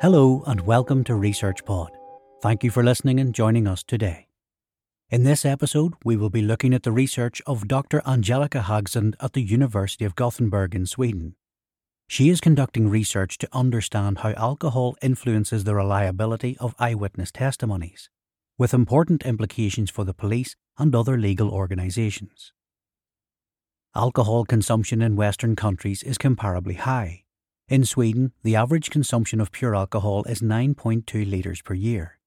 Hello and welcome to Research Pod. Thank you for listening and joining us today. In this episode, we will be looking at the research of Dr. Angelica Hagsand at the University of Gothenburg in Sweden. She is conducting research to understand how alcohol influences the reliability of eyewitness testimonies, with important implications for the police and other legal organisations. Alcohol consumption in Western countries is comparably high, in Sweden, the average consumption of pure alcohol is 9.2 litres per year,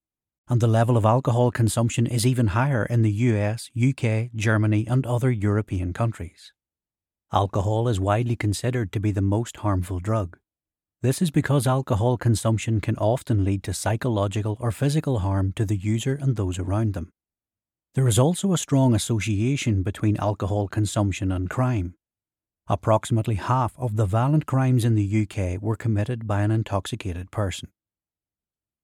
and the level of alcohol consumption is even higher in the US, UK, Germany, and other European countries. Alcohol is widely considered to be the most harmful drug. This is because alcohol consumption can often lead to psychological or physical harm to the user and those around them. There is also a strong association between alcohol consumption and crime. Approximately half of the violent crimes in the UK were committed by an intoxicated person.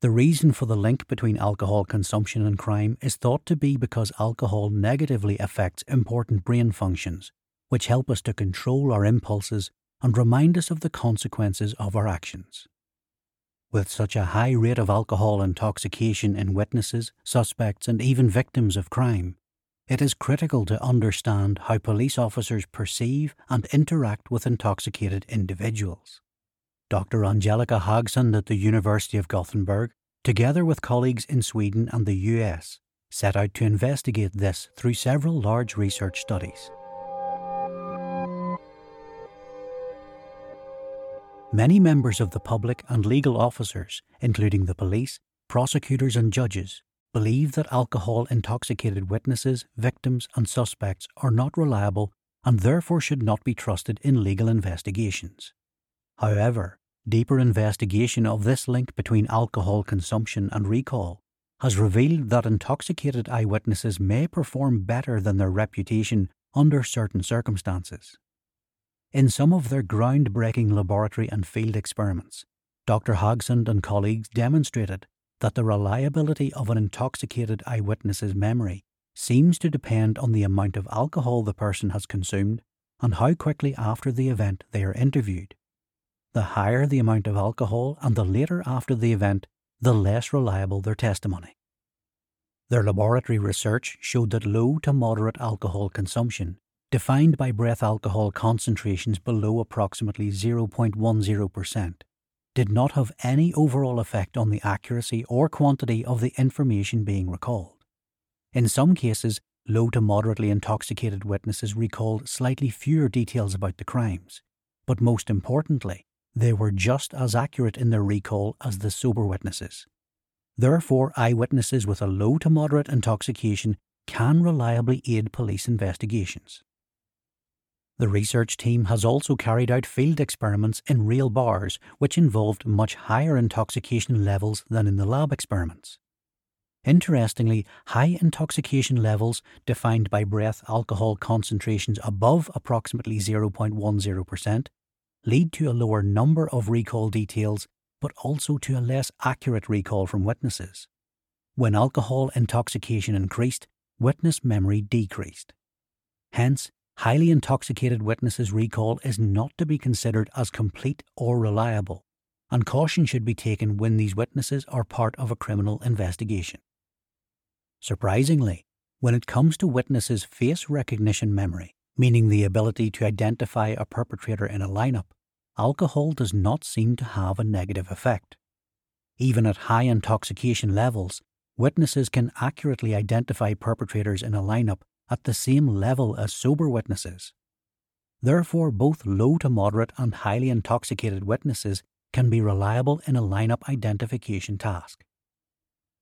The reason for the link between alcohol consumption and crime is thought to be because alcohol negatively affects important brain functions, which help us to control our impulses and remind us of the consequences of our actions. With such a high rate of alcohol intoxication in witnesses, suspects, and even victims of crime, it is critical to understand how police officers perceive and interact with intoxicated individuals. Dr. Angelica Hagsand at the University of Gothenburg, together with colleagues in Sweden and the US, set out to investigate this through several large research studies. Many members of the public and legal officers, including the police, prosecutors, and judges, believe that alcohol intoxicated witnesses, victims, and suspects are not reliable and therefore should not be trusted in legal investigations. However, deeper investigation of this link between alcohol consumption and recall has revealed that intoxicated eyewitnesses may perform better than their reputation under certain circumstances. In some of their groundbreaking laboratory and field experiments, Dr. Hagsand and colleagues demonstrated that the reliability of an intoxicated eyewitness's memory seems to depend on the amount of alcohol the person has consumed and how quickly after the event they are interviewed. The higher the amount of alcohol and the later after the event, the less reliable their testimony. Their laboratory research showed that low to moderate alcohol consumption, defined by breath alcohol concentrations below approximately 0.10%, did not have any overall effect on the accuracy or quantity of the information being recalled. In some cases, low to moderately intoxicated witnesses recalled slightly fewer details about the crimes, but most importantly, they were just as accurate in their recall as the sober witnesses. Therefore, eyewitnesses with a low to moderate intoxication can reliably aid police investigations. The research team has also carried out field experiments in real bars which involved much higher intoxication levels than in the lab experiments. Interestingly, high intoxication levels, defined by breath alcohol concentrations above approximately 0.10%, lead to a lower number of recall details but also to a less accurate recall from witnesses. When alcohol intoxication increased, witness memory decreased. Hence, highly intoxicated witnesses' recall is not to be considered as complete or reliable, and caution should be taken when these witnesses are part of a criminal investigation. Surprisingly, when it comes to witnesses' face recognition memory, meaning the ability to identify a perpetrator in a lineup, alcohol does not seem to have a negative effect. Even at high intoxication levels, witnesses can accurately identify perpetrators in a lineup at the same level as sober witnesses. Therefore, both low to moderate and highly intoxicated witnesses can be reliable in a lineup identification task.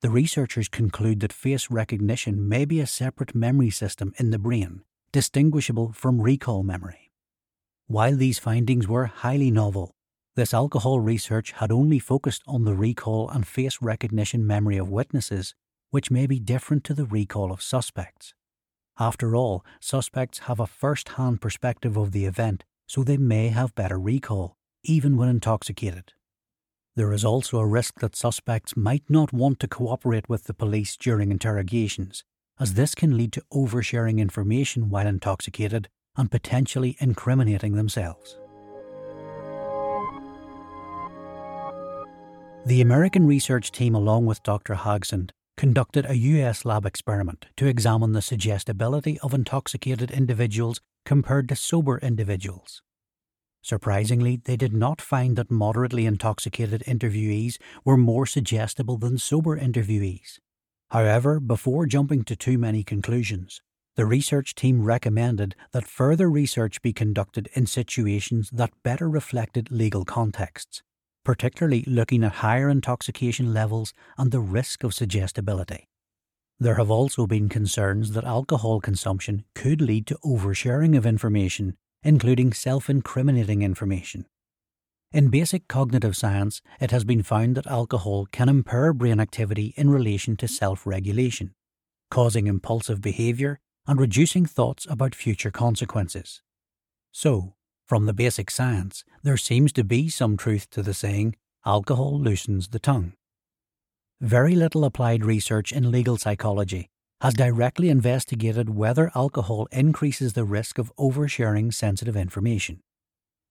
The researchers conclude that face recognition may be a separate memory system in the brain, distinguishable from recall memory. While these findings were highly novel, this alcohol research had only focused on the recall and face recognition memory of witnesses, which may be different to the recall of suspects. After all, suspects have a first hand perspective of the event, so they may have better recall, even when intoxicated. There is also a risk that suspects might not want to cooperate with the police during interrogations, as this can lead to oversharing information while intoxicated and potentially incriminating themselves. The American research team, along with Dr. Hagsand, conducted a US lab experiment to examine the suggestibility of intoxicated individuals compared to sober individuals. Surprisingly, they did not find that moderately intoxicated interviewees were more suggestible than sober interviewees. However, before jumping to too many conclusions, the research team recommended that further research be conducted in situations that better reflected legal contexts, particularly looking at higher intoxication levels and the risk of suggestibility. There have also been concerns that alcohol consumption could lead to oversharing of information, including self incriminating information. In basic cognitive science, it has been found that alcohol can impair brain activity in relation to self regulation, causing impulsive behaviour and reducing thoughts about future consequences. So, from the basic science, there seems to be some truth to the saying, alcohol loosens the tongue. Very little applied research in legal psychology has directly investigated whether alcohol increases the risk of oversharing sensitive information.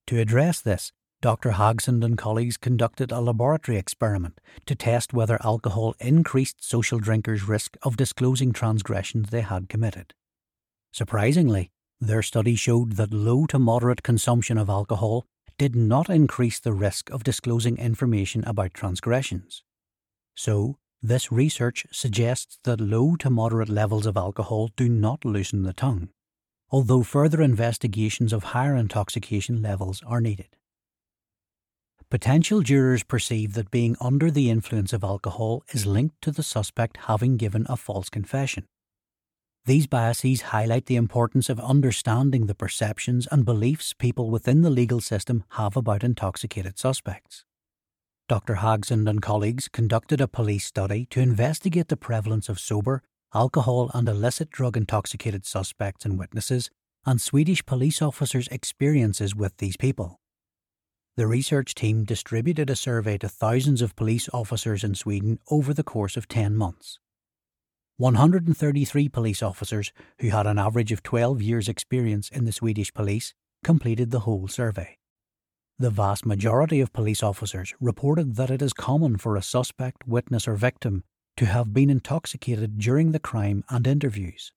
To address this, Dr. Hagsand and colleagues conducted a laboratory experiment to test whether alcohol increased social drinkers' risk of disclosing transgressions they had committed. Surprisingly, their study showed that low to moderate consumption of alcohol did not increase the risk of disclosing information about transgressions. So, this research suggests that low to moderate levels of alcohol do not loosen the tongue, although further investigations of higher intoxication levels are needed. Potential jurors perceive that being under the influence of alcohol is linked to the suspect having given a false confession. These biases highlight the importance of understanding the perceptions and beliefs people within the legal system have about intoxicated suspects. Dr. Hagsand and colleagues conducted a police study to investigate the prevalence of sober, alcohol, and illicit drug intoxicated suspects and witnesses, and Swedish police officers' experiences with these people. The research team distributed a survey to thousands of police officers in Sweden over the course of 10 months. 133 police officers who had an average of 12 years' experience in the Swedish police completed the whole survey. The vast majority of police officers reported that it is common for a suspect, witness, or victim to have been intoxicated during the crime and interviews.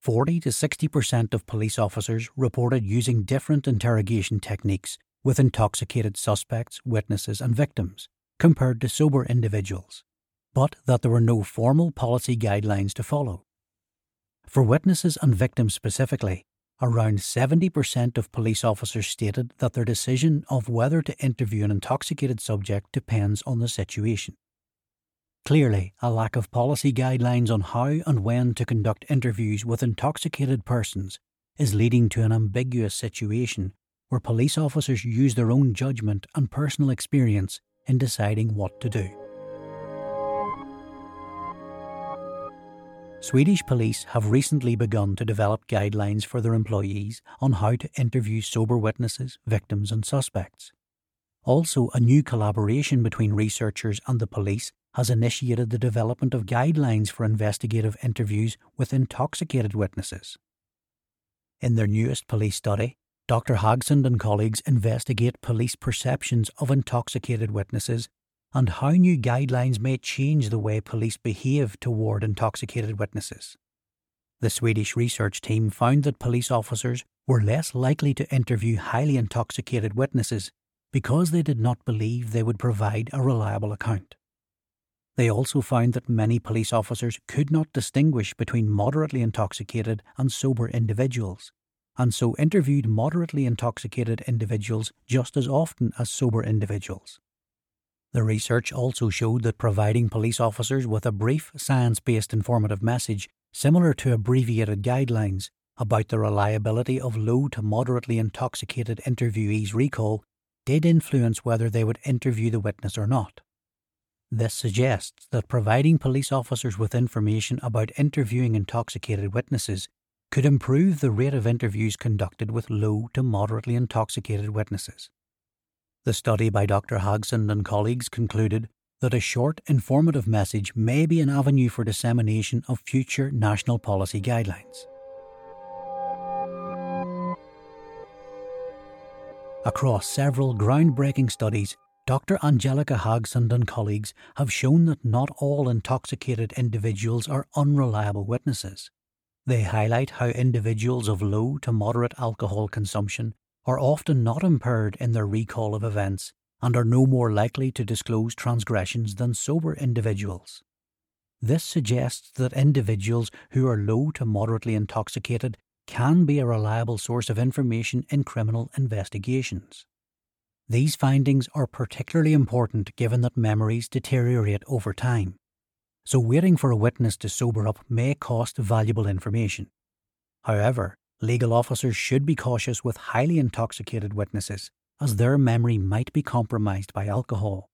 40 to 60% of police officers reported using different interrogation techniques with intoxicated suspects, witnesses, and victims compared to sober individuals but that there were no formal policy guidelines to follow. For witnesses and victims specifically, around 70% of police officers stated that their decision of whether to interview an intoxicated subject depends on the situation. Clearly, a lack of policy guidelines on how and when to conduct interviews with intoxicated persons is leading to an ambiguous situation where police officers use their own judgment and personal experience in deciding what to do. Swedish police have recently begun to develop guidelines for their employees on how to interview sober witnesses, victims, and suspects. Also, a new collaboration between researchers and the police has initiated the development of guidelines for investigative interviews with intoxicated witnesses. In their newest police study, Dr. Hagsand and colleagues investigate police perceptions of intoxicated witnesses and how new guidelines may change the way police behave toward intoxicated witnesses. The Swedish research team found that police officers were less likely to interview highly intoxicated witnesses because they did not believe they would provide a reliable account. They also found that many police officers could not distinguish between moderately intoxicated and sober individuals, and so interviewed moderately intoxicated individuals just as often as sober individuals. The research also showed that providing police officers with a brief, science based informative message, similar to abbreviated guidelines, about the reliability of low to moderately intoxicated interviewees' recall did influence whether they would interview the witness or not. This suggests that providing police officers with information about interviewing intoxicated witnesses could improve the rate of interviews conducted with low to moderately intoxicated witnesses. The study by Dr. Hagsand and colleagues concluded that a short, informative message may be an avenue for dissemination of future national policy guidelines. Across several groundbreaking studies, Dr. Angelica Hagsand and colleagues have shown that not all intoxicated individuals are unreliable witnesses. They highlight how individuals of low to moderate alcohol consumption are often not impaired in their recall of events and are no more likely to disclose transgressions than sober individuals. This suggests that individuals who are low to moderately intoxicated can be a reliable source of information in criminal investigations. These findings are particularly important given that memories deteriorate over time. So, waiting for a witness to sober up may cost valuable information. However, legal officers should be cautious with highly intoxicated witnesses, as their memory might be compromised by alcohol.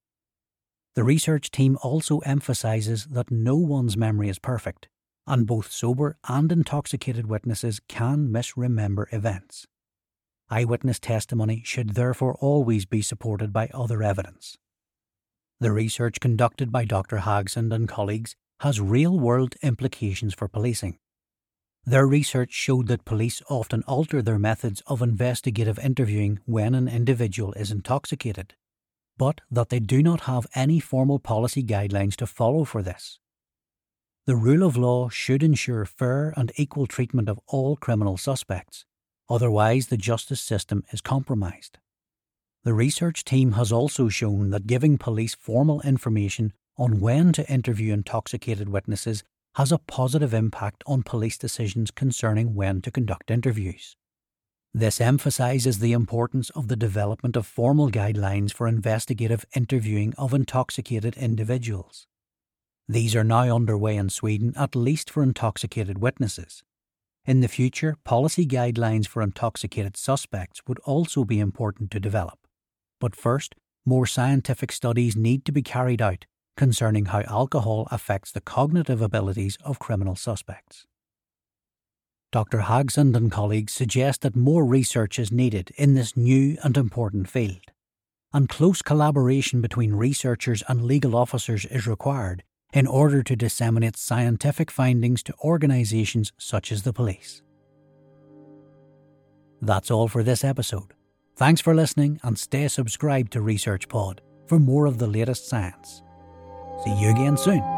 The research team also emphasises that no one's memory is perfect, and both sober and intoxicated witnesses can misremember events. Eyewitness testimony should therefore always be supported by other evidence. The research conducted by Dr. Hagsand and colleagues has real world implications for policing. Their research showed that police often alter their methods of investigative interviewing when an individual is intoxicated, but that they do not have any formal policy guidelines to follow for this. The rule of law should ensure fair and equal treatment of all criminal suspects, Otherwise, the justice system is compromised. The research team has also shown that giving police formal information on when to interview intoxicated witnesses has a positive impact on police decisions concerning when to conduct interviews. This emphasises the importance of the development of formal guidelines for investigative interviewing of intoxicated individuals. These are now underway in Sweden, at least for intoxicated witnesses. In the future, policy guidelines for intoxicated suspects would also be important to develop. But first, more scientific studies need to be carried out concerning how alcohol affects the cognitive abilities of criminal suspects. Dr. Hagsand and colleagues suggest that more research is needed in this new and important field, and close collaboration between researchers and legal officers is required in order to disseminate scientific findings to organisations such as the police. That's all for this episode. Thanks for listening and stay subscribed to Research Pod for more of the latest science. See you again soon.